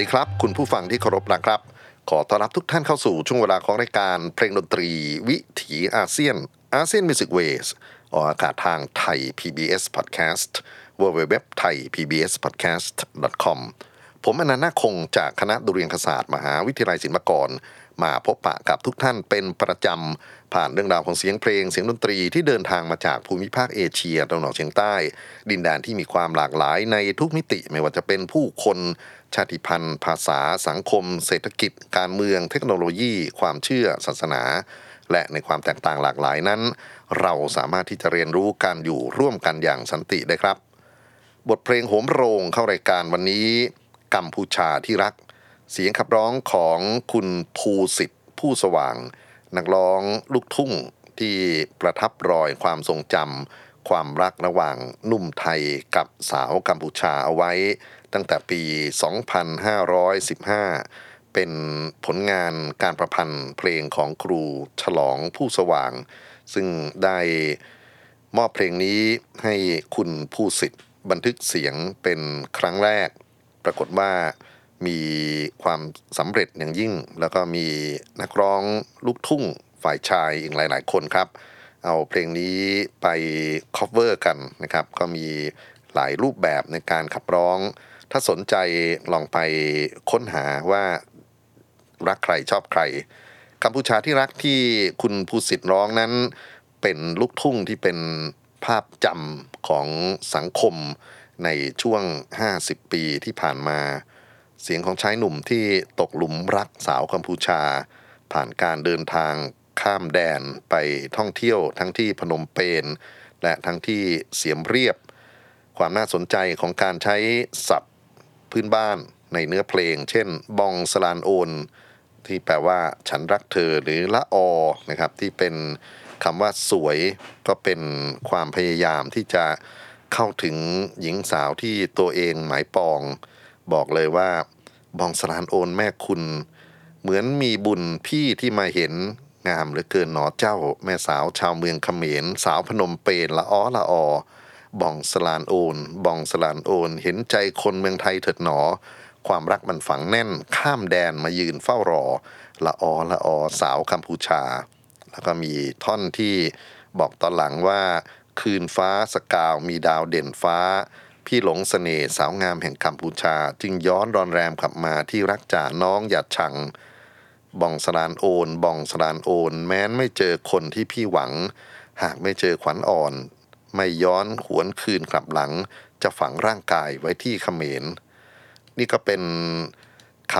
ดีครับ คุณผู้ฟังที่เคารพนะครับ ขอต้อนรับทุกท่านเข้าสู่ช่วงเวลาของรายการเพลงดนตรี วิถีอาเซียน ASEAN Music Ways ออกอากาศทางไทย PBS Podcast w w w t h a i PBS Podcast com ผมอานันต์นาคคงจากคณะดุริยางคศาสตร์ มหาวิทยาลัยศิลปากร มาพบปะกับทุกท่านเป็นประจำ ผ่านเรื่องราวของเสียงเพลงเสียงดนตรีที่เดินทางมาจากภูมิภาคเอเชียตะวันออกเฉียงใต้ ดินแดนที่มีความหลากหลายในทุกมิติไม่ว่าจะเป็นผู้คนชาติพันธุ์ ภาษา สังคม เศรษฐกิจ การเมือง เทคโนโลยี ความเชื่อ ศาสนา และในความแตกต่างหลากหลายนั้น เราสามารถที่จะเรียนรู้การอยู่ร่วมกันอย่างสันติได้ครับ บทเพลงโหมโรงเข้ารายการวันนี้กัมพูชาที่รัก เสียงขับร้องของคุณภูสิทธิ์ผู้สว่าง นักร้องลูกทุ่งที่ประทับรอยความทรงจำความรักระหว่างนุ่มไทยกับสาวกัมพูชาเอาไว้ ตั้งแต่ปี 2515 เป็นผลงานการประพันธ์เพลงของครูฉลองผู้สว่าง ซึ่งได้มอบเพลงนี้ให้คุณผู้สิทธิ์บันทึกเสียงเป็นครั้งแรก ปรากฏว่า มีความสำเร็จอย่างยิ่ง แล้วก็มีนักร้องลูกทุ่งฝ่ายชายอีกหลาย ๆ คนครับ เอาเพลงนี้ไป cover กันนะครับ ก็มีหลายรูปแบบในการขับร้อง ถ้าสนใจลองไปค้นหาว่ารักใครชอบใครกัมพูชาที่รักที่คุณภูสิทธิ์ร้องนั้น เป็นลูกทุ่งที่เป็นภาพจำของสังคมในช่วง 50 ปีที่ผ่านมา เสียงของชายหนุ่มที่ตกหลุมรักสาวกัมพูชา ผ่านการเดินทางข้ามแดนไปท่องเที่ยวทั้งที่พนมเปญและทั้งที่เสียมเรียบ ความน่าสนใจของการใช้ศัพท์พื้นบ้านในเนื้อเพลง เช่น บองสลานโอน ที่แปลว่าฉันรักเธอหรือละออนะครับ ที่เป็นคำว่าสวยก็เป็นความพยายามที่จะเข้าถึงหญิงสาวที่ตัวเองหมายปอง บอกเลยว่าบองสลานโอนแม่คุณ เหมือนมีบุญพี่ที่มาเห็นงามเหลือเกินหนอเจ้า แม่สาวชาวเมืองเขมร สาวพนมเปญละอ้อละออบองสลานโอนบองสลานโอน เห็นใจคนเมืองไทยเถิดหนอ ความรักมันฝังแน่นข้ามแดนมายืนเฝ้ารอ ละออละออสาวกัมพูชา แล้วก็มีท่อนที่บอกตอนหลังว่า คืนฟ้าสกาวมีดาวเด่นฟ้า พี่หลงเสน่ห์สาวงามแห่งกัมพูชา จึงย้อนรอนแรมกลับมาที่รักจ่าน้องอย่าชังบองสลานโอนบองสลานโอน แม้นไม่เจอคนที่พี่หวัง หากไม่เจอขวัญอ่อน ไม่ย้อนหวนคืนกลับหลัง จะฝังร่างกายไว้ที่เขมร นี่ก็เป็นค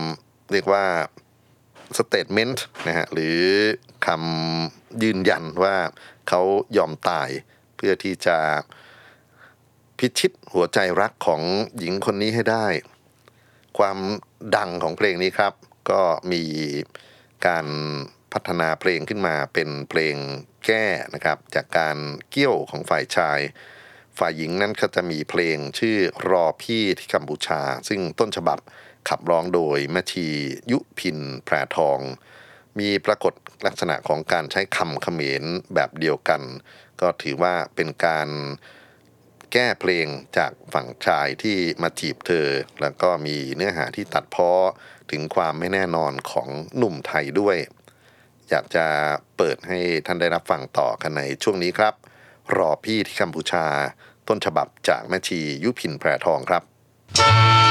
ำเรียกว่าสเต t เมนต์นะฮะหรือคำยืนยันว่าเขายอมตายเพื่อที่จะ พิชิตหัวใจรักของหญิงคนนี้ให้ได้ ความดังของเพลงนี้ครับ ก็มีการพัฒนาเพลงขึ้นมาเป็นเพลงแก้นะครับ จากการเกี่ยวของฝ่ายชาย ฝ่ายหญิงนั้นก็จะมีเพลงชื่อรอพี่ที่กัมพูชา ซึ่งต้นฉบับขับร้องโดยแม่ชียุพินแพรทอง มีปรากฏลักษณะของการใช้คำเขมรแบบเดียวกัน ก็ถือว่าเป็นการ แก้เพลงจากฝั่งชายที่มาจีบเธอ แล้วก็มีเนื้อหาที่ตัดเพ้อถึงความไม่แน่นอนของหนุ่มไทยด้วย อยากจะเปิดให้ท่านได้รับฟังต่อกันในช่วงนี้ครับ รอพี่ที่กัมพูชา ต้นฉบับจากแม่ชียุพินแพรทองครับบ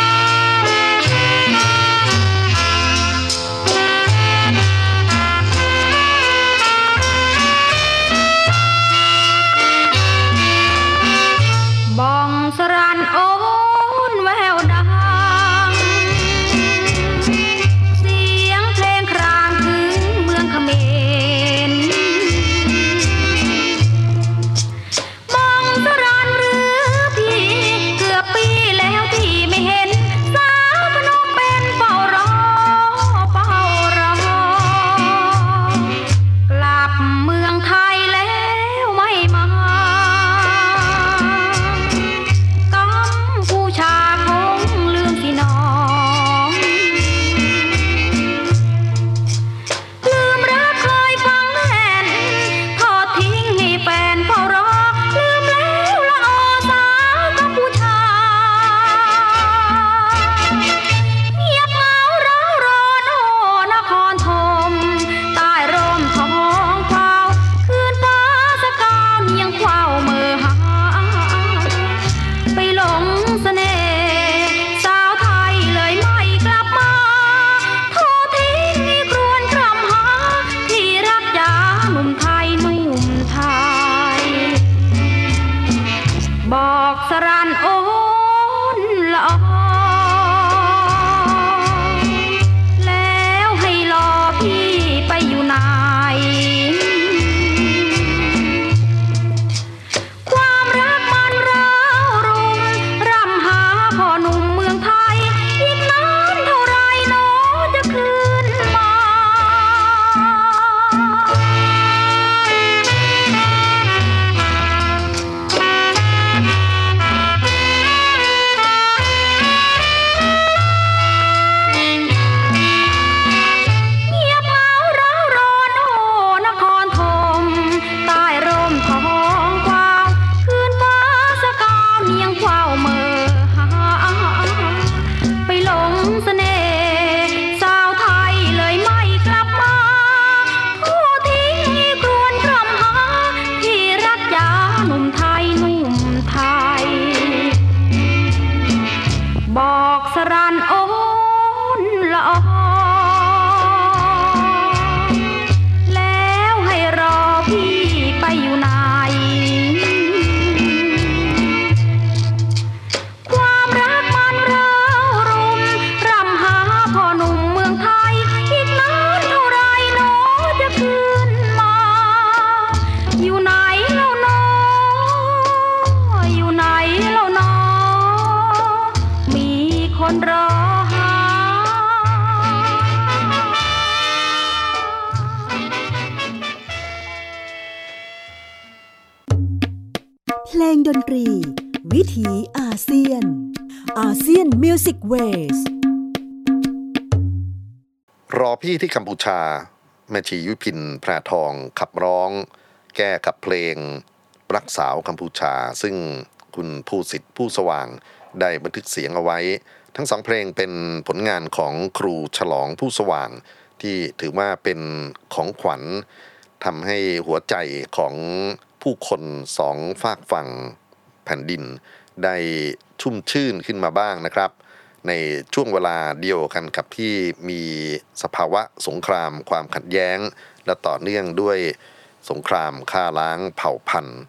ชา แม่ชียุพินแพรทอง ขับร้อง แก้กับเพลง รักสาวกัมพูชา ซึ่งคุณผู้สิทธิ์ผู้สว่างได้บันทึกเสียงเอาไว้ ทั้งสองเพลงเป็นผลงานของครูฉลองผู้สว่าง ที่ถือว่าเป็นของขวัญทำให้หัวใจของผู้คนสองฝากฝั่งแผ่นดิน ได้ชุ่มชื่นขึ้นมาบ้างนะครับ ในช่วงเวลาเดียวกันกับที่มีสภาวะสงคราม ความขัดแย้ง และต่อเนื่องด้วยสงครามฆ่าล้างเผ่าพันธุ์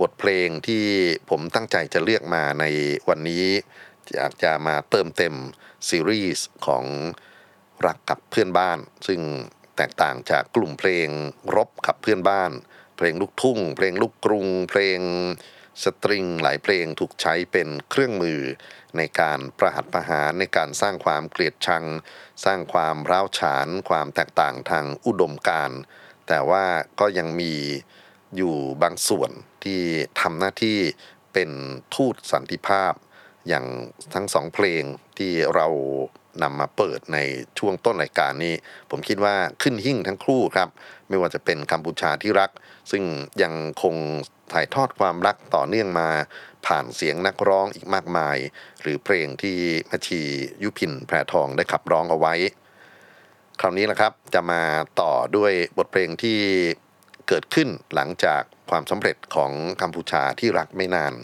บทเพลงที่ผมตั้งใจจะเลือกมาในวันนี้อยากจะมาเติมเต็มซีรีส์ของรักกับเพื่อนบ้าน ซึ่งแตกต่างจากกลุ่มเพลงรบกับเพื่อนบ้าน เพลงลูกทุ่ง เพลงลูกกรุง เพลงสตริงหลายเพลงถูกใช้เป็นเครื่องมือ ในการประหัตประหารในการสร้างความเกลียดชัง สร้างความร้าวฉาน ความแตกต่างทางอุดมการณ์แต่ว่าก็ยังมีอยู่บางส่วนที่ทำหน้าที่เป็นทูตสันติภาพ อย่างทั้งสองเพลงที่เรานำมาเปิดในช่วงต้นรายการนี้ ผมคิดว่าขึ้นหิ่งทั้งคู่ครับ ไม่ว่าจะเป็นกัมพูชาที่รัก ซึ่งยังคงถ่ายทอดความรักต่อเนื่องมา ผ่านเสียงนักร้องอีกมากมาย หรือเพลงที่แมชียุพินแพรทองได้ขับร้องเอาไว้ คราวนี้แหละครับจะมาต่อด้วยบทเพลงที่เกิดขึ้นหลังจากความสำเร็จของกัมพูชาที่รักไม่นาน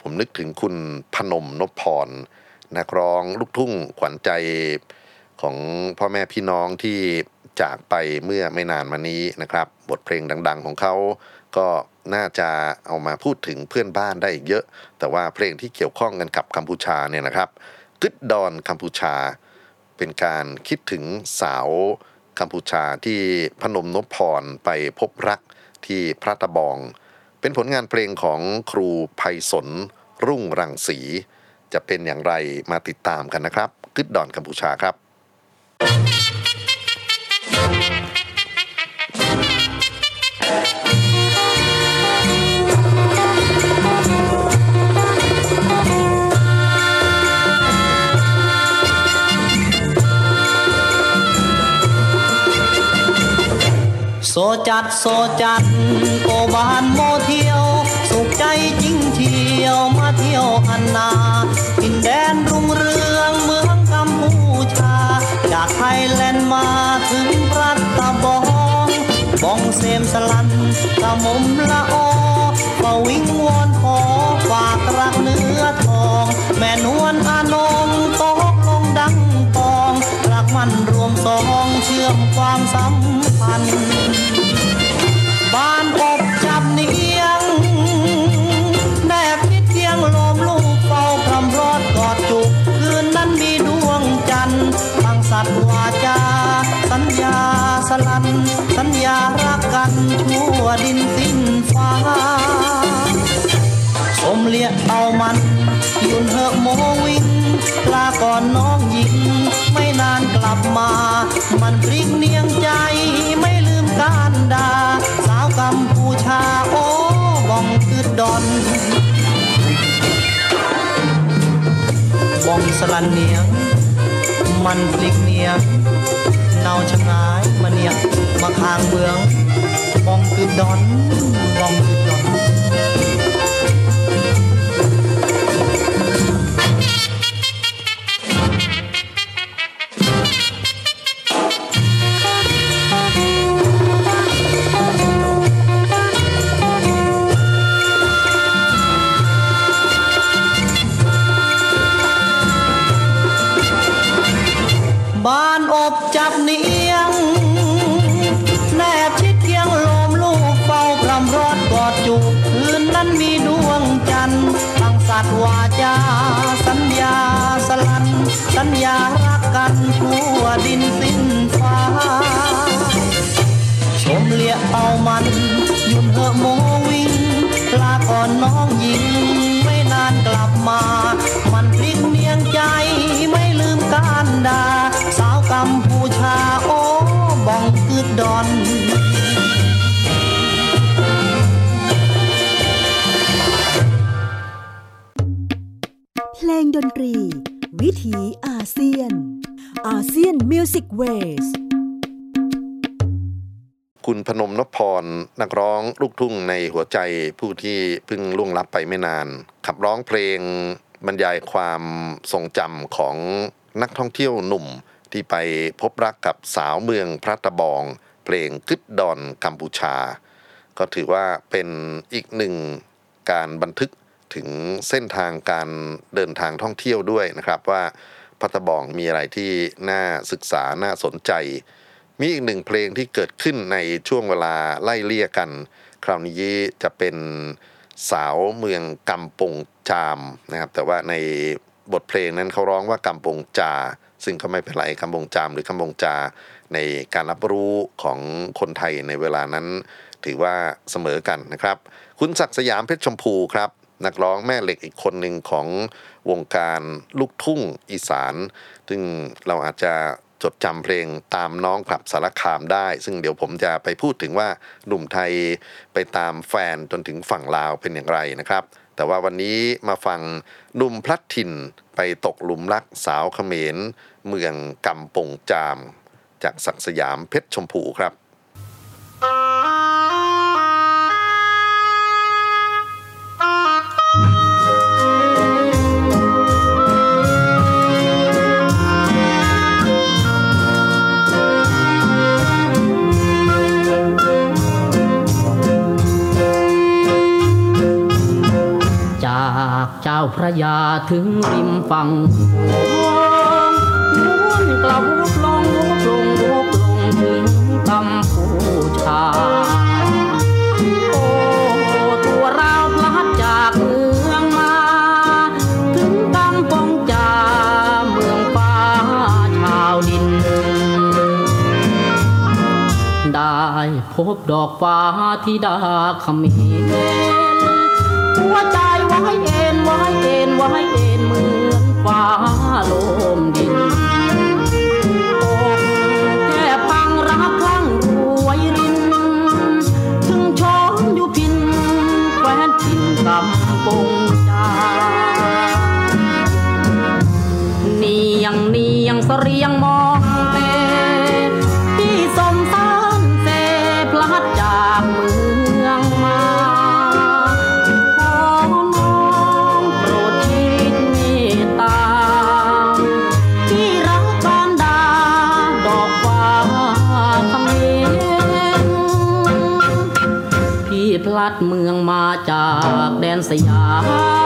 ผมนึกถึงคุณพนมนพพร นักร้องลูกทุ่งขวัญใจของพ่อแม่พี่น้องที่จากไปเมื่อไม่นานมานี้นะครับ บทเพลงดัง ๆ ของเขาก็ น่าจะเอามาพูดถึงเพื่อนบ้านได้อีกเยอะ แต่ว่าเพลงที่เกี่ยวข้องกันกับกัมพูชาเนี่ยนะครับกึดดอนกัมพูชา เป็นการคิดถึงสาวกัมพูชาที่พนมนพพรไปพบรักที่พระตะบอง เป็นผลงานเพลงของครูไพศลรุ่งรังสีจะเป็นอย่างไรมาติดตามกันนะครับกึดดอนกัมพูชาครับ โซจัดโซจัดโกบานโมเที่ยว สุขใจจริงเที่ยวมาเที่ยวอันนาดินแดนรุ่งเรืองเมืองกัมพูชา จากไทยแลนด์มาถึงรัฐตะบองบองเซมสลันกะมมละออก็วิงวอนขอฝากรักเนื้อทอง แม่นวลอานงตกลงดังปอง รักมันรวมสองเชื่อมความสัมพันธ์ บ้านอบจับเนียงแนบพิดเทียงลมลูกเฝ้าพรำรอดกอดจุก คืนนั้นมีดวงจันทร์ทางสัตว์วาจา สัญญาสลัน สัญญารักกันชั่วดินสิ้นฟ้าสมเลียเอามันยุนเหอะโมวินลาก่อนน้องหญิง ไม่นานกลับมา มันพริกเนียงใจ ดอนบองสลันเนียง มันพลิกเนียงเนาชะงายมาเนียงมาคางเมืองบองคือดอนบองคือดอน อดกอดจูบคืนนั้นมีดวงจันทร์ตั้งสัตว์วาจาสัญญาสลัน สัญญารักกันทั่วดินสิ้นฟ้า ชมเลียเอามัน ยุ่นเหอะโมวิงลาก่อนน้องหญิง ไม่นานกลับมา มันพลิกเนียงใจไม่ลืมการดา สาวกัมพูชาโอ้บ้องกึดดอน Music Ways คุณพนมนพพร นักร้องลูกทุ่งในหัวใจผู้ที่เพิ่งล่วงลับไปไม่นาน ขับร้องเพลงบรรยายความทรงจำของนักท่องเที่ยวหนุ่มที่ไปพบรักกับสาวเมืองพระตะบอง เพลงกึดดอนกัมพูชา ก็ถือว่าเป็นอีกหนึ่งการบันทึกถึงเส้นทางการเดินทางท่องเที่ยวด้วยนะครับว่า พัตบองมีอะไรที่น่าศึกษา น่าสนใจ มีอีกหนึ่งเพลงที่เกิดขึ้นในช่วงเวลาไล่เลี่ยกัน คราวนี้จะเป็นสาวเมืองกำปงจามนะครับ แต่ว่าในบทเพลงนั้นเขาร้องว่ากำปงจา ซึ่งก็ไม่เป็นไรกำปงจามหรือกำปงจา ในการรับรู้ของคนไทยในเวลานั้น ถือว่าเสมอกันนะครับ คุณศักดิ์สยามเพชรชมพูครับนักร้องแม่เหล็กอีกคนหนึ่งของ วงการลูกทุ่งอีสาน ซึ่งเราอาจจะจดจำเพลงตามน้องกลับสารคามได้ ซึ่งเดี๋ยวผมจะไปพูดถึงว่าหนุ่มไทยไปตามแฟนจนถึงฝั่งลาวเป็นอย่างไรนะครับ แต่ว่าวันนี้มาฟังหนุ่มพลัดถิ่นไปตกหลุมรักสาวเขมร เมืองกำปงจาม จากศักสยามเพชรชมพูครับ ยาถึงริมฝั่งม้วนกลับวบลงวบลงวบลงถึงกัมพูชา โอ้ตัวเราพลัดจากเมืองมา ถึงกัมปงจาเมืองฟ้าชาวดิน ได้พบดอกฟ้าที่ดาขมิเหัวใจ โลมดินอกแค่พังรักคลั่งรวยริน ถึงช้อนอยู่พินแควนถิ่นกำปงจานี่ยังนี่ยังเสรียงมอ มืองมาจากแดนสยาม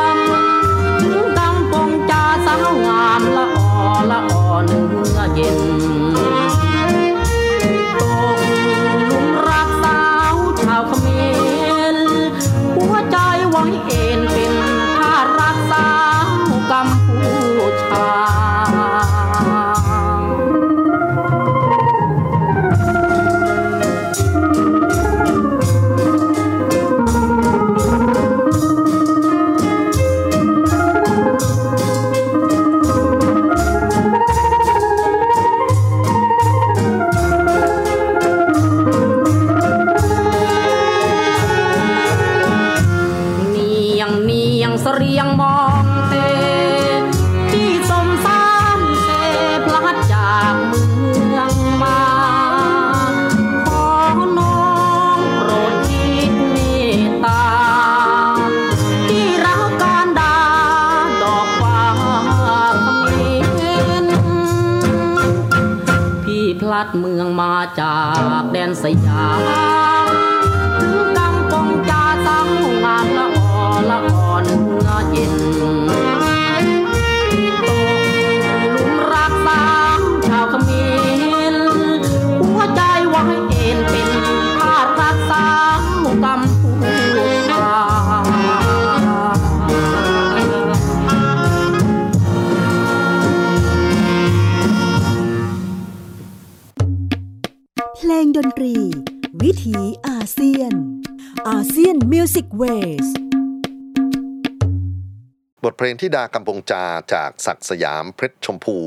งที่ดากำปงจาจากศักสยามเพชรชมพู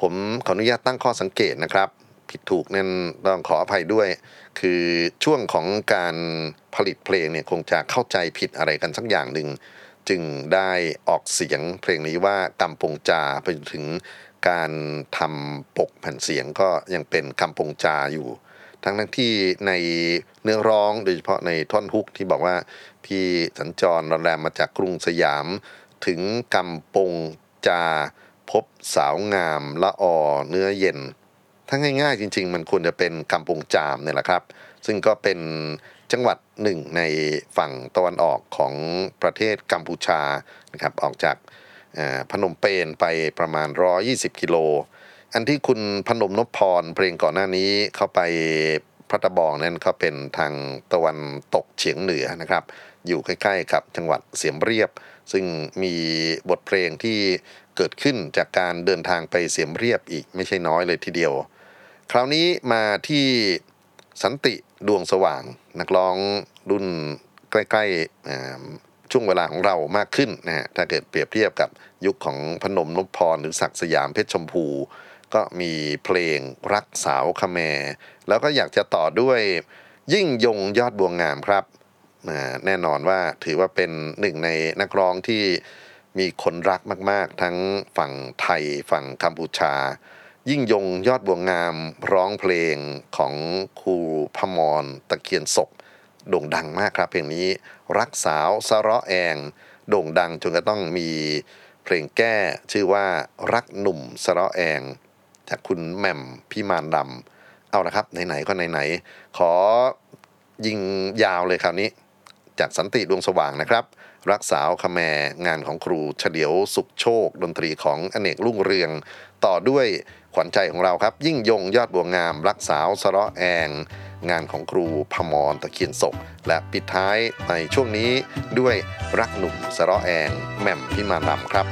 ผมขออนุญาตตั้งข้อสังเกตนะครับ ผิดถูกนั่นต้องขออภัยด้วย คือช่วงของการผลิตเพลงเนี่ยคงจะเข้าใจผิดอะไรกันสักอย่างหนึ่งจึงได้ออกเสียงเพลงนี้ว่ากำปงจาไปถึงการทำปกแผ่นเสียงก็ยังเป็นคำปงจาอยู่ ทั้งทั้งที่ในเนื้อร้องโดยเฉพาะในท่อนฮุกที่บอกว่าพี่สัญจรรอนแรมมาจากกรุงสยาม ถึงกำปงจา พบสาวงามละออเนื้อเย็นถ้าง่ายๆจริง ๆ มันควรจะเป็นกำปงจามเนี่ยแหละครับ ซึ่งก็เป็นจังหวัดหนึ่งในฝั่งตะวันออกของประเทศกัมพูชานะครับออกจากพนมเปญไปประมาณ 120 กิโล อันที่คุณพนมนพพรเพลงก่อนหน้านี้เข้าไปพระตะบองนั้นเขาเป็นทางตะวันตกเฉียงเหนือนะครับ อยู่ใกล้ๆกับจังหวัดเสียมเรียบ ซึ่งมีบทเพลงที่เกิดขึ้นจากการเดินทางไปเสียมเรียบอีกไม่ใช่น้อยเลยทีเดียว คราวนี้มาที่สันติดวงสว่าง นักร้องรุ่นใกล้ๆช่วงเวลาของเรามากขึ้นนะฮะถ้าเกิดเปรียบเทียบกับยุคของพนมนพพรหรือศักดิ์สยามเพชรชมพู ก็มีเพลงรักสาวคแม แล้วก็อยากจะต่อด้วยยิ่งยงยอดบวงงามครับ แน่นอนว่าถือว่าเป็นหนึ่งในนักร้องที่มีคนรักมาก ๆ ทั้งฝั่งไทยฝั่งกัมพูชา ยิ่งยงยอดบวงงามร้องเพลงของครูพมรตะเคียนศกโด่งดังมากครับ เพลงนี้รักสาวสะระแอง โด่งดังจนกระต้องมีเพลงแก้ชื่อว่ารักหนุ่มสะระแอง จากคุณแหม่มพิมานดำเอาละครับ ไหน ๆ ก็ไหน ๆ ขอยิงยาวเลยคราวนี้ จากสันติดวงสว่างนะครับ รักสาวคแมงานของครูเฉลียวสุขโชค ดนตรีของอเนกลุ่งเรือง ต่อด้วยขวัญใจของเราครับ ยิ่งยงยอดบัวงาม รักสาวสะระแอง งานของครูพมรตะเคียนศก และปิดท้ายในช่วงนี้ด้วยรักหนุ่มสะระแองแหม่มพิมานำครับ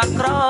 อ๋ย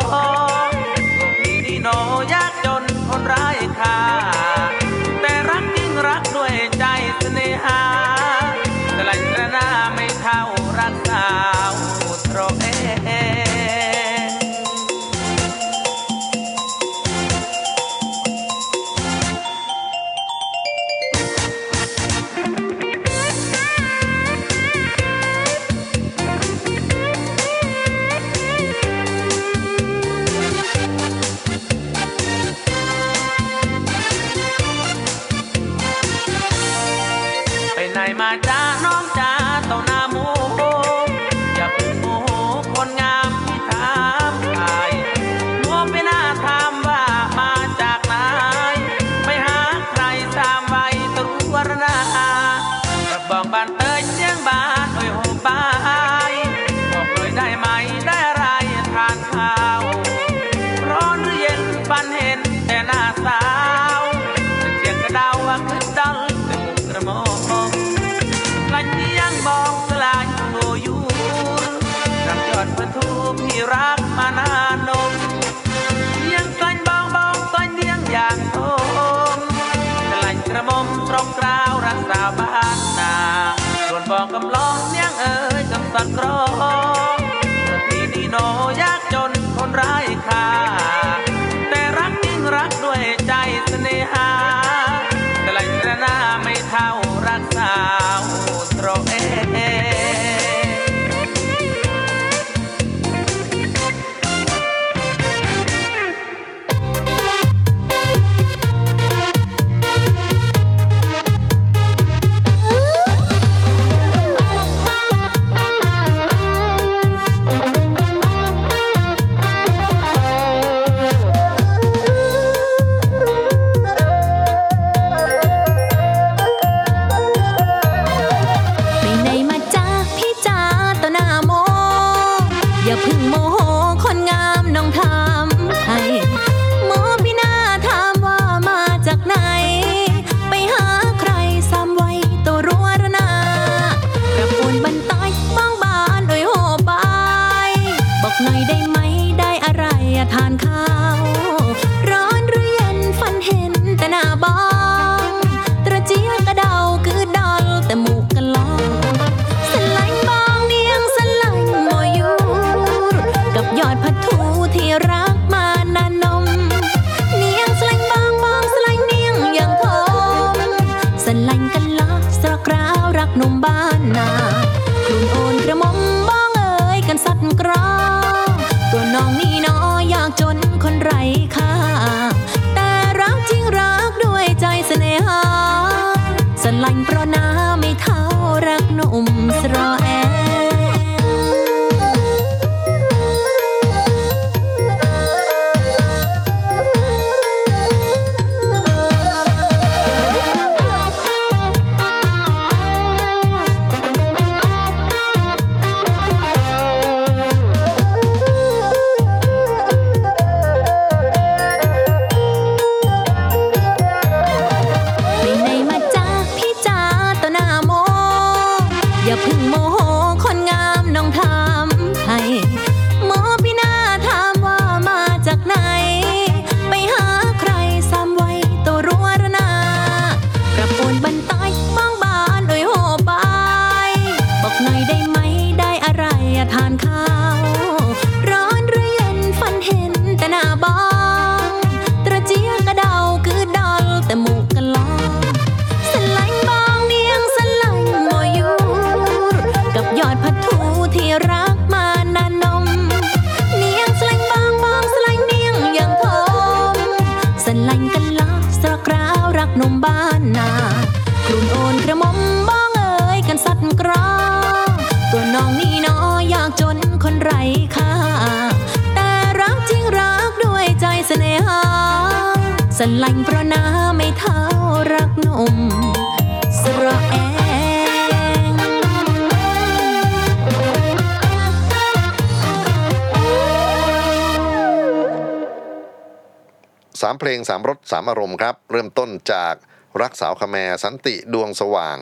ามรสสามอารมณ์ครับ เริ่มต้นจากรักสาวคแมสันติดวงสว่าง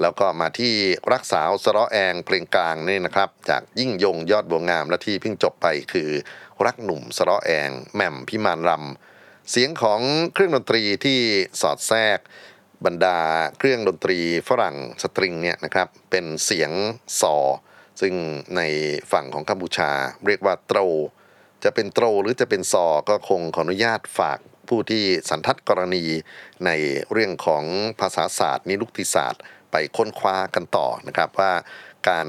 แล้วก็มาที่รักสาวสระแองเพลงกลางนี่นะครับ จากยิ่งยงยอดบัวงามและที่เพิ่งจบไปคือ รักหนุ่มสระแองแหม่มพิมานรำเสียงของเครื่องดนตรีที่สอดแทรกบรรดาเครื่องดนตรีฝรั่งสตริงเนี่ยนะครับเป็นเสียงซอ ซึ่งในฝั่งของกัมพูชา เรียกว่าโตรจะเป็นโตรหรือจะเป็นซอก็คงขออนุญาตฝาก ผู้ที่สันทัดกรณีในเรื่องของภาษาศาสตร์ นิรุกติศาสตร์ ไปค้นคว้ากันต่อนะครับว่าการ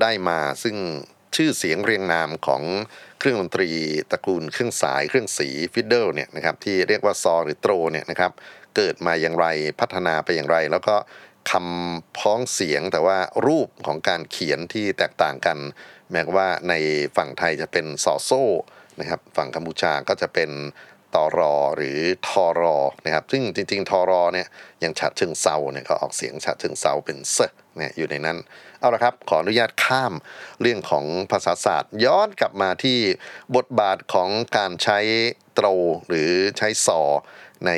ได้มาซึ่งชื่อเสียงเรียงนามของเครื่องดนตรีตระกูลเครื่องสายเครื่องสีฟิดเดิลเนี่ยนะครับที่เรียกว่าซอหรือโตรเนี่ยนะครับเกิดมาอย่างไรพัฒนาไปอย่างไร แล้วก็คำพ้องเสียงแต่ว่ารูปของการเขียนที่แตกต่างกัน แม้ว่าในฝั่งไทยจะเป็นสอโซ่นะครับฝั่งกัมพูชาก็จะเป็น ตอรอหรือทอรอนะครับซึ่งจริงๆทอรอเนี่ยยังฉะเชิงเซาเนี่ยก็ออกเสียงฉะเชิงเซาเป็นเซเนี่ยอยู่ในนั้น เอาละครับ ขออนุญาตข้ามเรื่องของภาษาศาสตร์ ย้อนกลับมาที่บทบาทของการใช้โตรหรือใช้ซอใน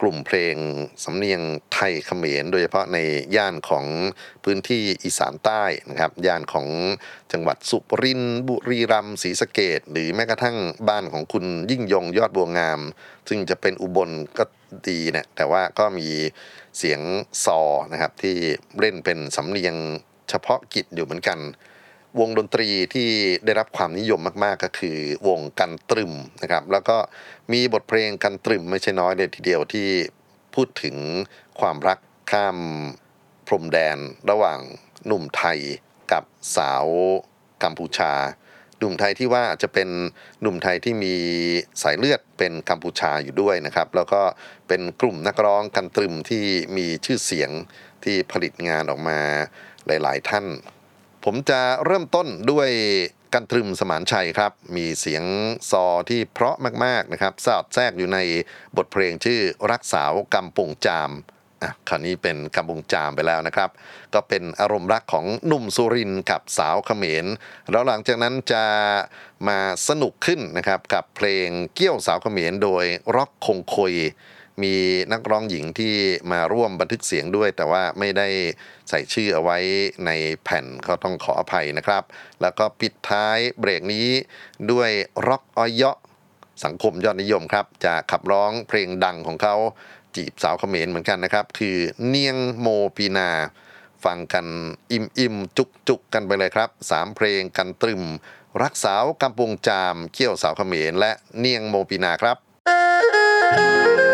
กลุ่มเพลงสำเนียงไทยเขมร โดยเฉพาะในย่านของพื้นที่อีสานใต้นะครับ ย่านของจังหวัดสุรินทร์บุรีรัมย์ศรีสะเกดหรือแม้กระทั่งบ้านของคุณยิ่งยงยอดบัวงาม ซึ่งจะเป็นอุบลก็ดีเนี่ยแต่ว่าก็มีเสียงซอนะครับที่เล่นเป็นสำเนียงเฉพาะกิจอยู่เหมือนกัน วงดนตรีที่ได้รับความนิยมมาก ๆ ก็คือวงกันตรึมนะครับ แล้วก็มีบทเพลงกันตรึมไม่ใช่น้อยเลยทีเดียวที่พูดถึงความรักข้ามพรมแดนระหว่างหนุ่มไทยกับสาวกัมพูชา หนุ่มไทยที่ว่าจะเป็นหนุ่มไทยที่มีสายเลือดเป็นกัมพูชาอยู่ด้วยนะครับ แล้วก็เป็นกลุ่มนักร้องกันตรึมที่มีชื่อเสียงที่ผลิตงานออกมาหลาย ๆ ท่าน ผมจะเริ่มต้นด้วยกันตรึมสมานชัยครับ มีเสียงซอที่เพราะมากๆนะครับ สอดแทรกอยู่ในบทเพลงชื่อรักสาวกำปงจามอะคราวนี้เป็นกำปงจามไปแล้วนะครับ ก็เป็นอารมณ์รักของหนุ่มสุรินกับสาวเขมร แล้วหลังจากนั้นจะมาสนุกขึ้นนะครับกับเพลงเกี้ยวสาวเขมรโดยร็อกคงคอย มีนักร้องหญิงที่มาร่วมบันทึกเสียงด้วย แต่ว่าไม่ได้ใส่ชื่อเอาไว้ในแผ่นก็ต้องขออภัยนะครับ แล้วก็ปิดท้ายเบรกนี้ด้วยร็อกออยเยาะสังคมยอดนิยมครับ จะขับร้องเพลงดังของเขาจีบสาวเขมรเหมือนกันนะครับ คือเนียงโมปีนาฟังกันอิ่มอิ่มจุกจุกกันไปเลยครับสามเพลงกันตรึม รักสาวกำปงจามเขี้ยวสาวเขมรและเนียงโมปีนาครับพี่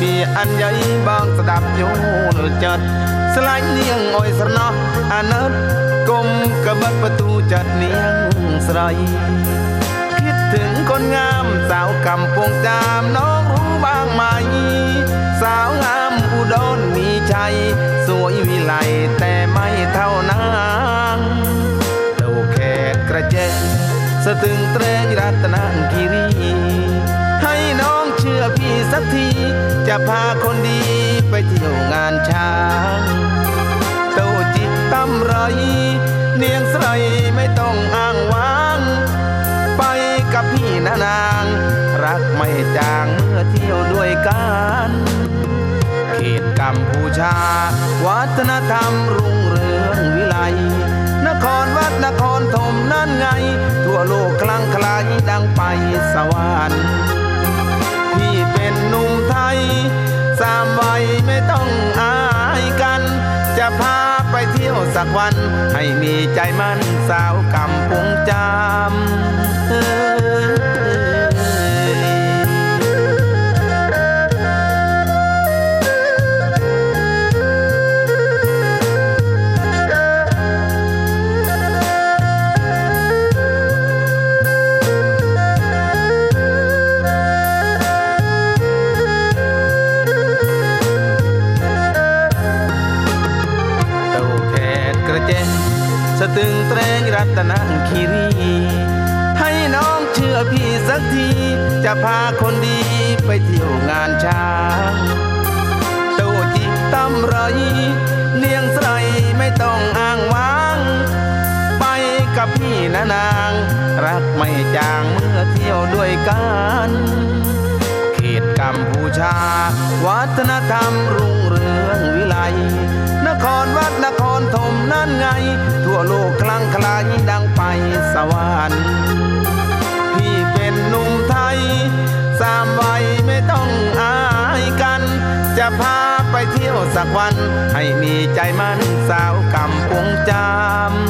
ពីអញ្ញៃបងស្ដាប់យល់ចិត្តស្លាញ់នាងអើយស្រណោះអាណិតគុំកបិតបន្ទូចិត្តនាងស្រី គិតถึงคนงามสาวกำปงจามน้องรู้บ้างไหม สาวงามอุดรมีชัยสวยวิไลแต่ไม่เท่านางโตแขกกระเจงสะตึงเตรงรัตนคีรี กที จะพาคนดีไปเที่ยวงานช้างโตจิตตำไร เนียงใสไม่ต้องอ้างว้าง ไปกับพี่นะนาง รักไม่จางเมื่อเที่ยวด้วยกันเขตกัมพูชา วัฒนธรรมรุ่งเรืองวิไลนครวัดนครธมนั่นไง ทั่วโลกคลั่งไคล้ายดังไปสวรรค์ สามวัยไม่ต้องอายกัน จะพาไปเที่ยวสักวัน ให้มีใจมั่นสาวกำปงจำเรัตนคีรี ให้น้องเชื่อพี่สักที จะพาคนดีไปเที่ยวงานช้างเต้าจิกตำไรเนียงใสไม่ต้องอ้างว้าง ไปกับพี่นะนาง รักไม่จางเมื่อเที่ยวด้วยกันเขตกัมพูชา วัฒนธรรมรุ่งเรืองวิไล ครวัดนครธมนั่นไง ทั่วโลกคลั่งคลายดังไปสวรรค์พี่เป็นหนุ่มไทย สามวัยไม่ต้องอายกัน จะพาไปเที่ยวสักวัน ให้มีใจมันสาวกำปงจำ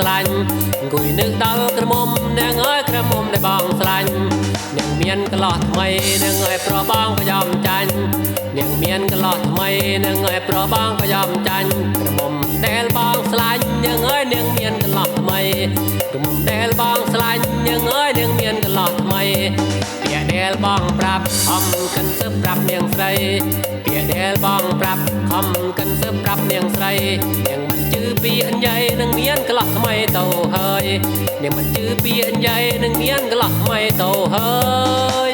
ស្លាញ់អង្គុយនឹកដល់ក្រមុំអ្នកអើយក្រមុំដែលបងស្លាញ់អ្នកមានកន្លោះថ្មីនឹងអើយប្របងក៏យំចាញ់អ្នកមានកន្លោះថ្មីនឹងអើយប្របងក៏យំចាញ់ក្រមុំដែលបងស្លាញ់នឹងអើយនឹងមានកន្លោះថ្មីក្រមុំដែលបងស្លាញ់នឹងអើយនឹងមានកន្លោះថ្មីពាក្យដែលបងប្រាប់អំកិនសឹបប្រាប់នាងស្រីពាក្យដែលបងប្រាប់អំកិនសឹបប្រាប់នាងស្រីនាងមិន ពីអញ្ញៃនឹងមានក្លាស់ថ្មីទៅហើយអ្នកមិនជឿពីអញ្ញៃនឹងមានក្លាស់ថ្មីទៅហើយ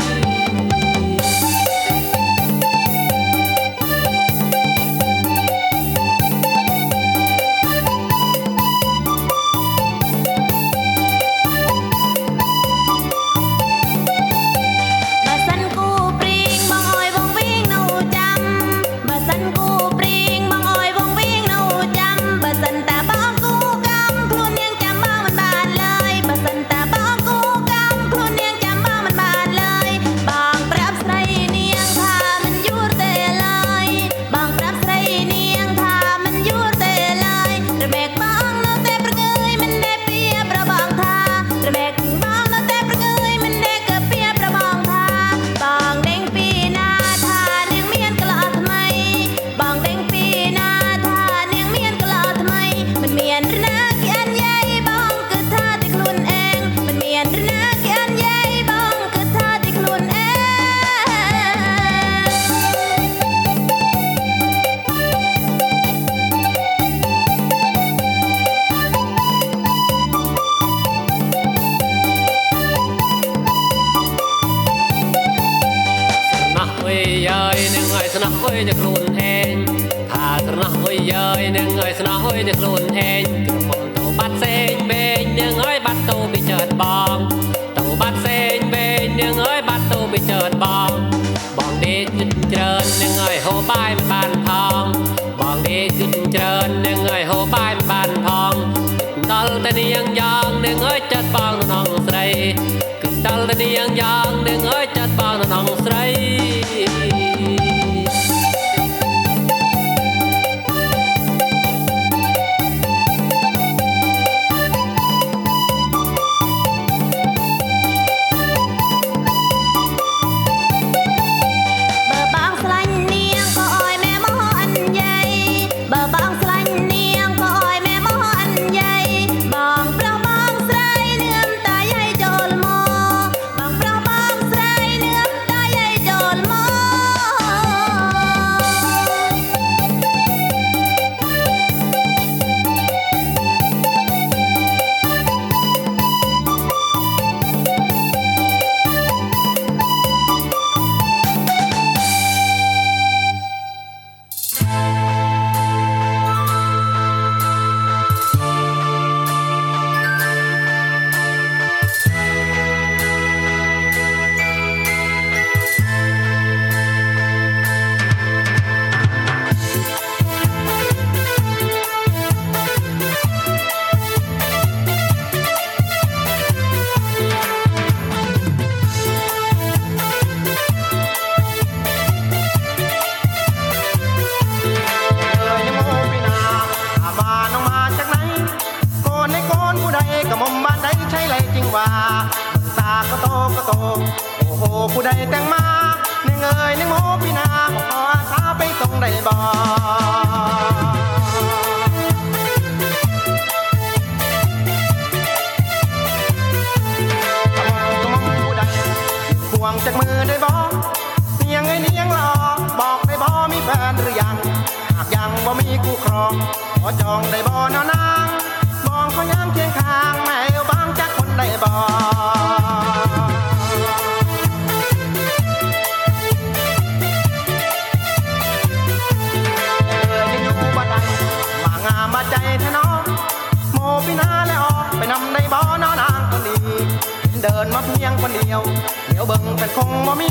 เดินมาเพียงคนเดียวเดี๋ยวเบิ่งแต่คงบ่มี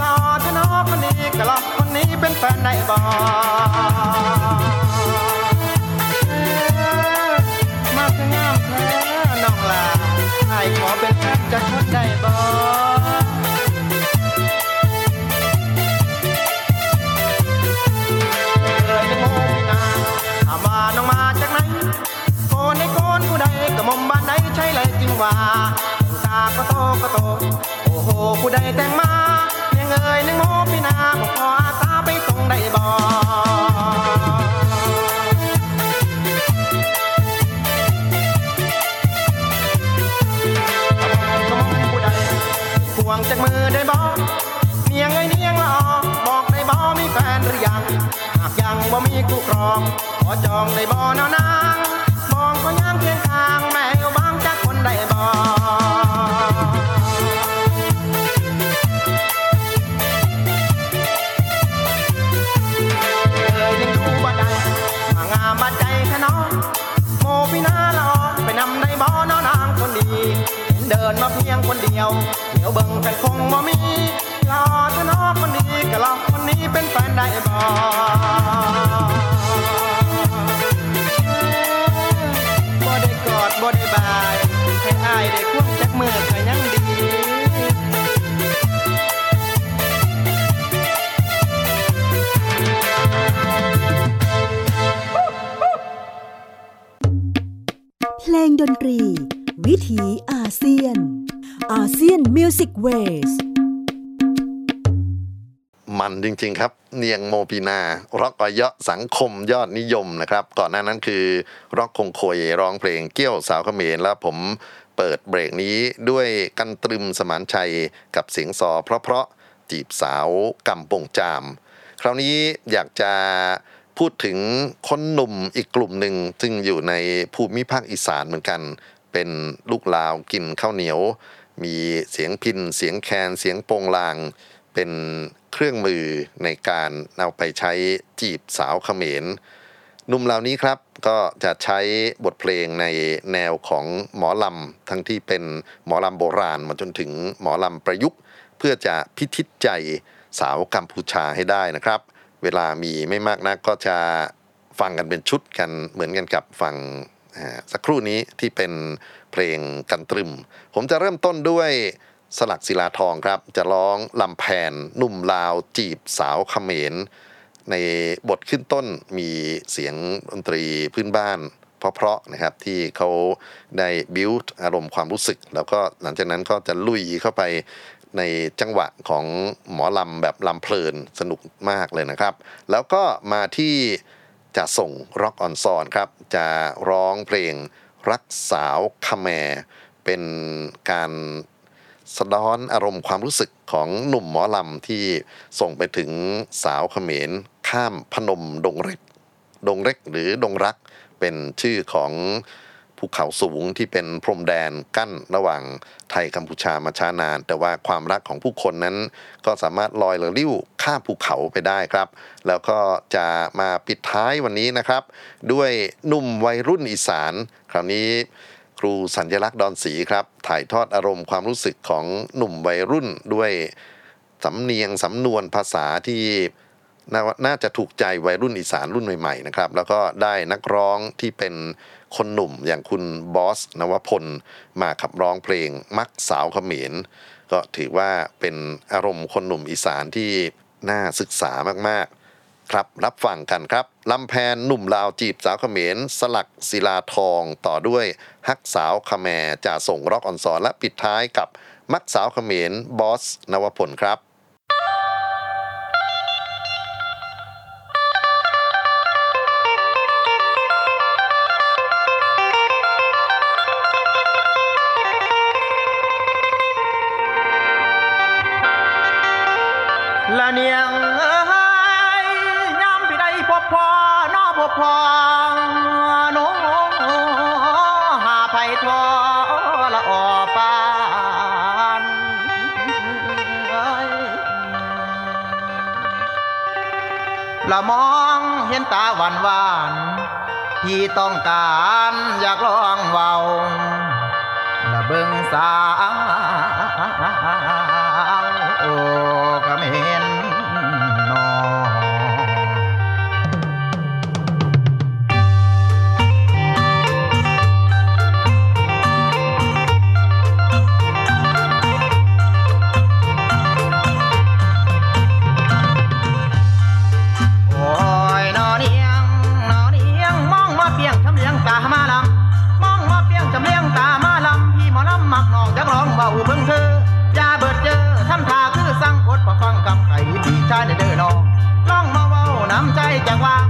รอแท้น้อคนนี้ก็รอคนนี้เป็นแฟนได้บ่เอ้อมาคืองามแท้น้องลาไอ้ขอเป็นแฟนจะคนได้บ่เอ่ยเป็นโมพินาถามว่าน้องมาจากไหนโกนในโกนผู้ใดกระมอมบ้านใดใช่เลยจริงว่า ก็โตก็โต โอ้โหผู้ใดแต่งมาเนียงเอ่ยในโมพินาบอกขออาสาไปส่งได้บ่ห่วงจากมือได้บ่เนียงไอ้เนียงละอบอกได้บ่มีแฟนหรือยัง หากยังบ่มีคู่ครอง ขอจองได้บ่นอนางมองก็ยามเพียงทางแม่เอาบางจากคนได้บ่ เดินมาเพียงคนเดียว เดี๋ยวเบิ่งแต่คงบ่มีรอถ้าน้องคนนี้ก็รอคนนี้เป็นแฟนได้บ่บ่ได้กอดบ่ได้บายให้อายได้ควงจักมือก็ยังดีเพลงดนตรี วิถีอ เซียน อาเซียนมิวสิกเวสมันจริง ๆ ครับ เนียงโมปีนาร็อกออยะสังคมยอดนิยมนะครับ ก่อนหน้านั้นคือร็อกคงโคยร้องเพลงเกี้ยวสาวเขมรแล้วผมเปิดเบรกนี้ด้วยกันตรึมสมานชัยกับเสียงซอเพราะๆจีบสาวกำปงจาม คราวนี้อยากจะพูดถึงคนหนุ่มอีกกลุ่มหนึ่งซึ่งอยู่ในภูมิภาคอีสานเหมือนกัน เป็นลูกลาวกินข้าวเหนียว มีเสียงพินเสียงแคนเสียงโปงลาง เป็นเครื่องมือในการเอาไปใช้จีบสาวเขมรนุ่มเหล่านี้ครับก็จะใช้บทเพลงในแนวของหมอลำทั้งที่เป็นหมอลำโบราณมาจนถึงหมอลำประยุกต์ เพื่อจะพิทิศใจสาวกัมพูชาให้ได้นะครับ เวลามีไม่มากนักก็จะฟังกันเป็นชุดกันเหมือนกันกับฟังอ่า สักครู่นี้ที่เป็นเพลงกันตรึม ผมจะเริ่มต้นด้วยสลักศิลาทองครับ จะร้องลำแพนหนุ่มลาวจีบสาวเขมร ในบทขึ้นต้นมีเสียงดนตรีพื้นบ้านเพราะๆนะครับที่เขาได้บิวต์อารมณ์ความรู้สึก แล้วก็หลังจากนั้นก็จะลุยเข้าไปในจังหวะของหมอลำแบบลำเพลินสนุกมากเลยนะครับ แล้วก็มาที่ จะส่งร็อกออนซอนครับ จะร้องเพลงรักสาวคาแมเป็นการสะท้อนอารมณ์ความรู้สึกของหนุ่มหมอลำที่ส่งไปถึงสาวเขมรข้ามพนมดงเร็ก ดงเร็กหรือดงรักเป็นชื่อของ ภูเขาสูงที่เป็นพรมแดนกั้นระหว่างไทยกัมพูชามาช้านาน แต่ว่าความรักของผู้คนนั้น ก็สามารถลอยเรือลิ้วข้ามภูเขาไปได้ครับ แล้วก็จะมาปิดท้ายวันนี้นะครับ ด้วยหนุ่มวัยรุ่นอีสาน คราวนี้ครูสัญลักษณ์ดอนศรีครับ ถ่ายทอดอารมณ์ความรู้สึกของหนุ่มวัยรุ่นด้วยสำเนียงสำนวนภาษาที่ น,น่าจะถูกใจวัยรุ่นอีสานรุ่นใหม่ๆนะครับแล้วก็ได้นักร้องที่เป็นคนหนุ่มอย่างคุณบอสนวพลมาขับร้องเพลงมักสาวเขมร ก็ถือว่าเป็นอารมณ์คนหนุ่มอีสานที่น่าศึกษามากๆ ครับรับฟังกันครับลำแพนหนุ่มลาวจีบสาวเขมร สลักศิลาทองต่อด้วยฮักสาวขแมจะส่งร็อกออนซอนและปิดท้ายกับมักสาวเขมรบอสนวพลครับ น้อพบพ่อโนหาไผทอละออปานละมองเห็นตาหวานหวานๆพี่ต้องการอยากลองเว้าละเบิ่งสา ชายเด้อน้องลองมาเว้าน้ำใจจากวาง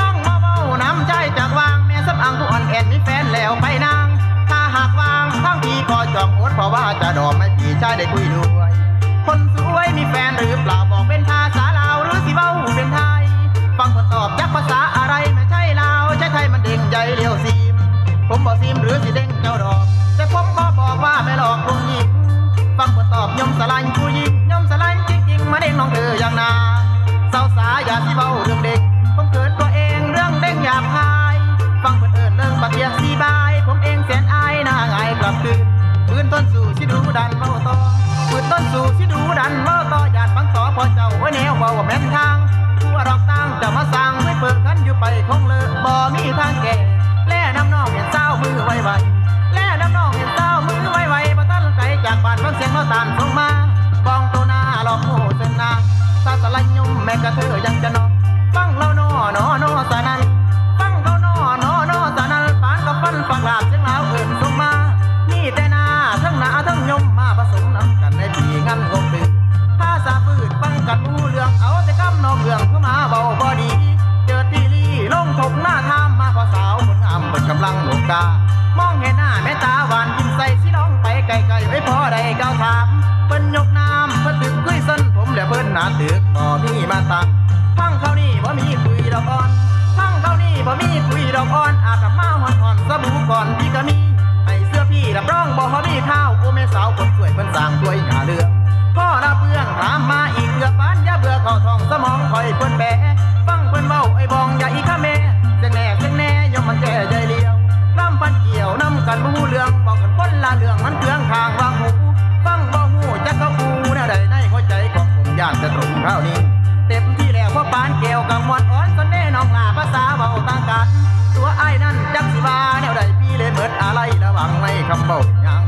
ลองมาเว้าน้ำใจจากวางแม่สำอังผู้อ่อนแอนมีแฟนแล้วไปนางถ้าหากวางทั้งพี่ก็จองอดเพราะว่าจะดอมให้พี่ชายได้คุยด้วย คนสวยมีแฟนหรือเปล่าบอกเป็นภาษาลาวหรือสิเว้าเป็นไทยฟังคนตอบยักภาษาอะไรไม่ใช่ลาวใช่ไทยมันเด้งใจเลี้ยวซีม ผมบอกซีมหรือสิเด้งเจ้าดอก แต่ผมก็บอกว่าไม่หลอกลุงหญิงฟังคนตอบยมสลายผู้หญิงยมสลาย มาเด้งน้องเธออย่างนาสาวสาอย่าสิเว้าเรื่องเด็ก ผมเกิดตัวเองเรื่องเด้งหยาบคาย ฟังเพิ่นเอิ้นเรื่องบักเดียสีบาย ผมเองแสนอายหน้าหงายกลับคืนปืนต้นสู่ชิดูดันเมาต่อปืนต้นสู่ชิดูดันเมาต่อหยาดฟังต่อพอเจ้าไว้แนวเบาว่าแม่นทางทั่วรอกตั้งจะมาสั่งไม่เปิดกันอยู่ไปคงเลิกบ่มีทางแก่แล่น้ำนองเห็นเศร้ามือไวไวแล่น้ำนองเห็นเศร้ามือไวไวบ่ตั้งไกลจากบ้านฟังเสียงเราตานส่งมาบองตัวน้า ลอกโง่เส้นาซาสลายยมแม่กระเธอยังจะนอนฟังเรานอนอนอสานันฟังเขานอนอนอสานันปานกับฟันปากลาบเสียงลาวเอิ่นส่งมา นี่แต่นาทั้งหนาทั้งยมมาผสมน้ำกันในปีงันงงดื้อภาษาปืดฟังกันรู้เรื่องเอาแต่คำนอกเรื่องเข้ามาเบาบอดีเจอทีรีลงถกหน้าทามมาพอสาวคนงามเปิดกำลังหลงกามองเห็นหน้าแม่ตาหวานยิ้มใส่สิน้องไปไกลๆไว้พอได้ก้าวถามเปิ้นยก น้ำเพิ่นตึกคุยเส้นผมและเพิ่นหนาตึกบ่มีมาตังพังเขานี่บ่มีคุยดอกอ่อนพังเขานี่บ่มีคุยดอกอ่อนอาบน้ำมาหอนๆสบู่ก่อนพี่ก็มีให้เสื้อพี่รับรองบ่มีข้าวโอแม่สาวคนสวยเพิ่นสร้างด้วยหนาเรืองพ่อละเพื่อนถามมาอีกเกือบปานอย่าเบื่อเข้าท้องสมองคอยเพิ่นแบะฟังเพิ่นเว้าไอ้บองอย่าอีกข้าแม่เสียงแน่เสียงแน่ยอมมันแก่ใจเลียวลำพันเกี่ยวน้ำกันบ่ฮู้เรื่องบอกกันคนละเรื่องมันเคืองทางว่า จะตรงคราวนี้เต็มที่แล้วเพราปานเกี่ยวกับมวลอ้อนสนแน่น้องลาภาษาเบาต่างกัน ตัวไอ้นั่นจักสิวาแนวใดพี่เลยเหมือนอะไรระวังไม่คำเบาอย่าง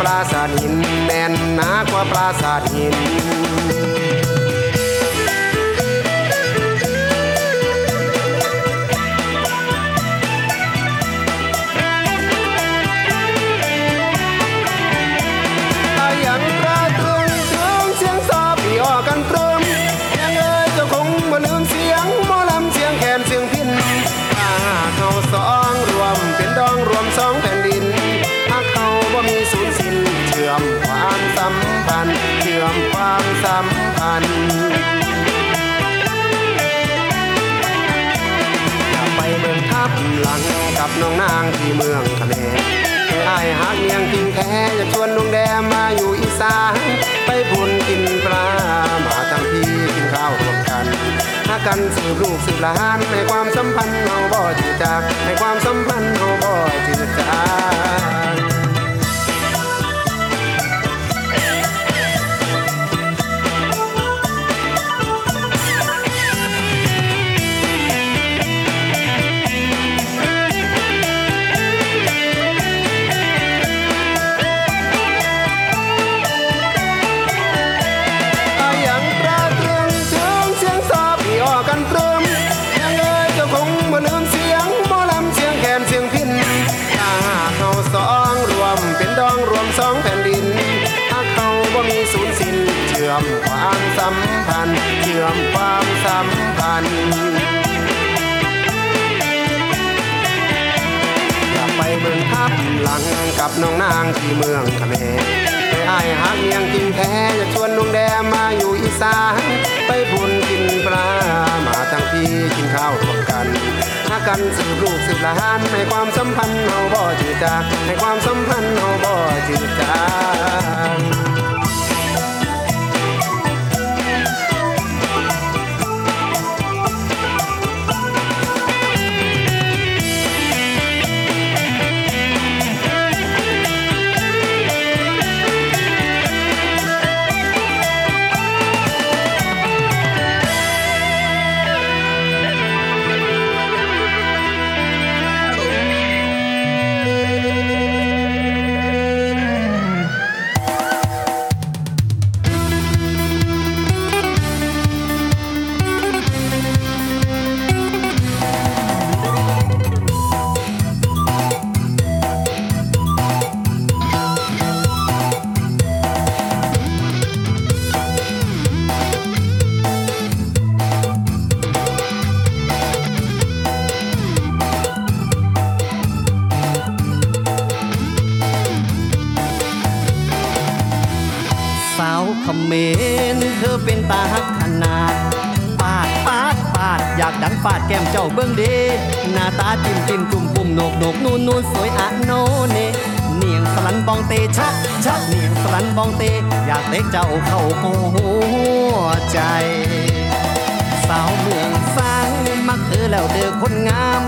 ปราสาทหินแน่นหนากว่าปราสาทหิน กับน้องนางที่เมืองทะเลไอ้หักเมียงกินแท้จะชวนลุงแดงมาอยู่อีสานไปพุ่นกินปลามาทั้งพี่กินข้าวรวมกันหากันสืบลูกสืบหลานให้ความสัมพันธ์เฮาบ่จืดจางให้ความสัมพันธ์เฮาบ่จืดจาง มสัมพันธ์เชื่อมความสัมพันธ์อย่าไปเมืองทับหลังกับน้องนางที่เมืองขะแมไปไอ้หักเมียงกินแท้จะชวนลุงแดมมาอยู่อีสานไปพุ่นกินปลามาทั้งพี่กินข้าวร่วมกันหากันสืบลูกสืบหลานให้ความสัมพันธ์เฮาบ่จืดจางให้ความสัมพันธ์เฮาบ่จืดจาง เจ้าเข้าหัวใจ สาวเมืองสร้างมักเธอแล้วเด้อคนงาม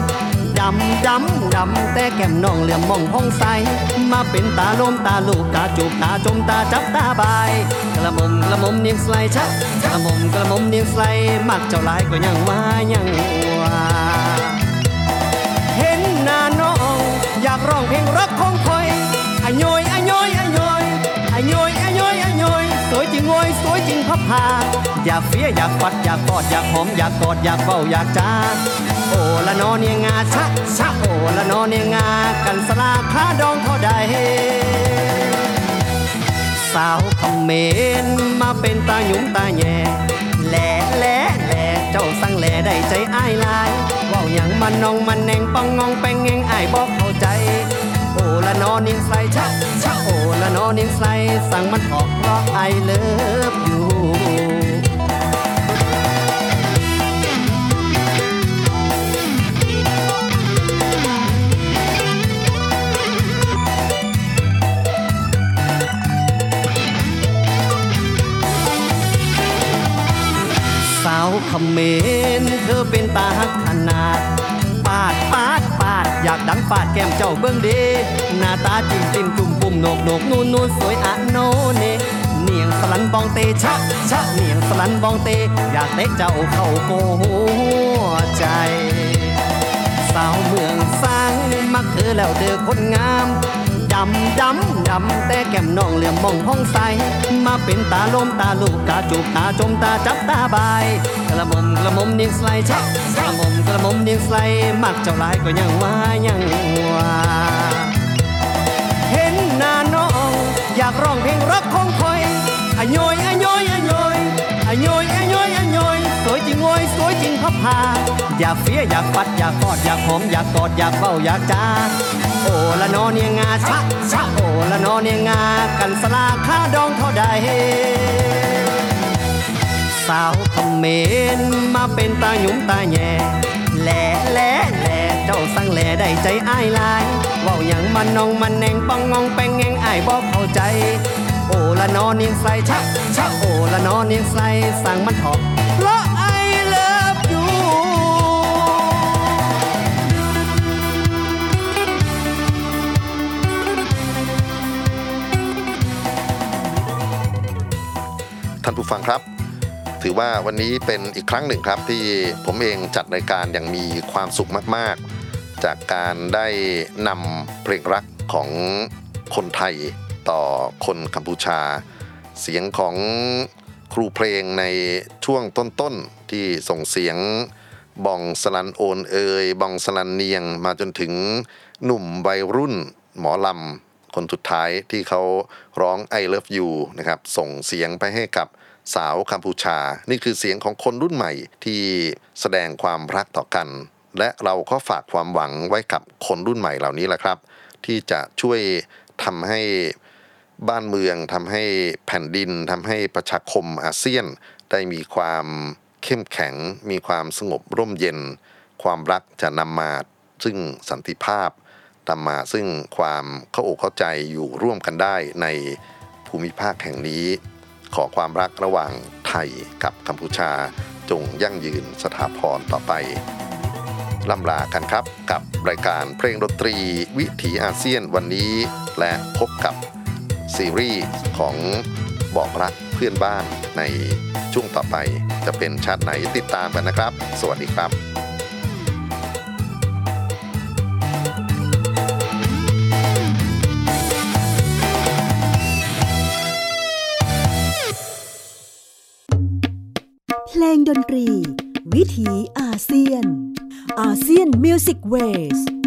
ดำดำดำแต่แก้มน้องเหลี่ยมมองพองใส มาเป็นตาลมตาลูกตาจูบตาจมตาจับตาบาย กระมมกระมมเนียงสไลชักกระมมกระมมเนียงสไลมักเจ้าหลายก็ยังว่ายังว่าเห็นหน้าน้อง อยากร้องเพลงรักของคอยอโยย พับพาอยากเฟียอยากฟัดอยากกอดอยากหอมอยากกอดอยากเฝ้าอยากจ้าโอ้ละนอเนียงาชะชะโอ้ละนอเนียงากันสลาคาดองเท่าใดสาวเมรมาเป็นตาหยุมตาแย่แหล่แหล่แหล่เจ้าสั่งแหล่ได้ใจอ้ายลายเว้าหยังมันนองมันแนงปังงองแปงแงงอ้ายบอกเข้าใจโอ้ละนอนิงใสชะชะโอ้ละนอนิงใสสั่งมันออกเพราะไอเลิฟอยู่ ขมรเธอเป็นตาฮักขนาด ปาดปาดปาด อยากดังฟาดแก้มเจ้าเบิ้งเดหน้าตาจิ้มจิ้มจุ่มปุ่มโหนกโหนกนูนนูนสวยอะโนเนเนียงสลันบองเตชะชะเนียงสลันบองเต อยากเตะเจ้าเข้าโกหัวใจ สาวเมืองสร้างมักเธอแล้วเธอคนงาม ดำดำดำแต่แก้มน้องเหลื่อมมองห้องใส มาเป็นตาลมตาลูกตาจูบตาจมตาจับตาบาย กระมมกระมมเนียงสไลชักกระมมกระมมเนียงสไลมักเจ้าลายก็ยังว่ายังว่าเห็นหน้าน้อง อยากร้องเพลงรักของคอยอโยยอโยยอโยยอโยยอโยยอโยยสวยจริงโวยสวยจริงพับพาอยากเฟี้ยอยากปัดอยากกอดอยากหอมอยากกอดอยากเบ้าอยากจ้า ละนอเนียงาชะชะโอละนอเนียงากันสลาค่าดองเท่าใดสาวคำเมนมาเป็นตาหยุมตาแย่แหล่แหล่แหล่เจ้าสั่งแหล่ได้ใจอ้ายลายว้าอย่างมันนองมันแนงปังงองแปงแงงอ้ายบอกเข้าใจ โอละนอเนียงใสชะชะโอละนอเนียงใสสั่งมันถอก อว่าวันนี้เป็นอีกครั้งหนึ่งครับที่ผมเองจัดรายการอย่างมีความสุขมากๆ จากการได้นำเพลงรักของคนไทยต่อคนกัมพูชา เสียงของครูเพลงในช่วงต้นๆ ที่ส่งเสียงบองสลันโอนเอยบองสลันเนียงมาจนถึงหนุ่มวัยรุ่นหมอลำคนสุดท้ายที่เขาร้อง I love you นะครับส่งเสียงไปให้กับ สาวกัมพูชา นี่คือเสียงของคนรุ่นใหม่ที่แสดงความรักต่อกัน และเราก็ฝากความหวังไว้กับคนรุ่นใหม่เหล่านี้แหละครับ ที่จะช่วยทำให้บ้านเมืองทำให้แผ่นดินทำให้ประชาคมอาเซียน ได้มีความเข้มแข็ง มีความสงบร่มเย็น ความรักจะนำมาซึ่งสันติภาพตามาซึ่งความเข้าอกเข้าใจอยู่ร่วมกันได้ในภูมิภาคแห่งนี้ ขอความรักระหว่างไทยกับกัมพูชา จงยั่งยืนสถาพรต่อไปล่ำลากันครับกับรายการเพลงดนตรีวิถีอาเซียนวันนี้ และพบกับซีรีส์ของบอกรักเพื่อนบ้านในช่วงต่อไป จะเป็นชาติไหนติดตามกันนะครับ สวัสดีครับ ลงดนตรี วิถีอาเซียนอาเซียนมิวสิกเวส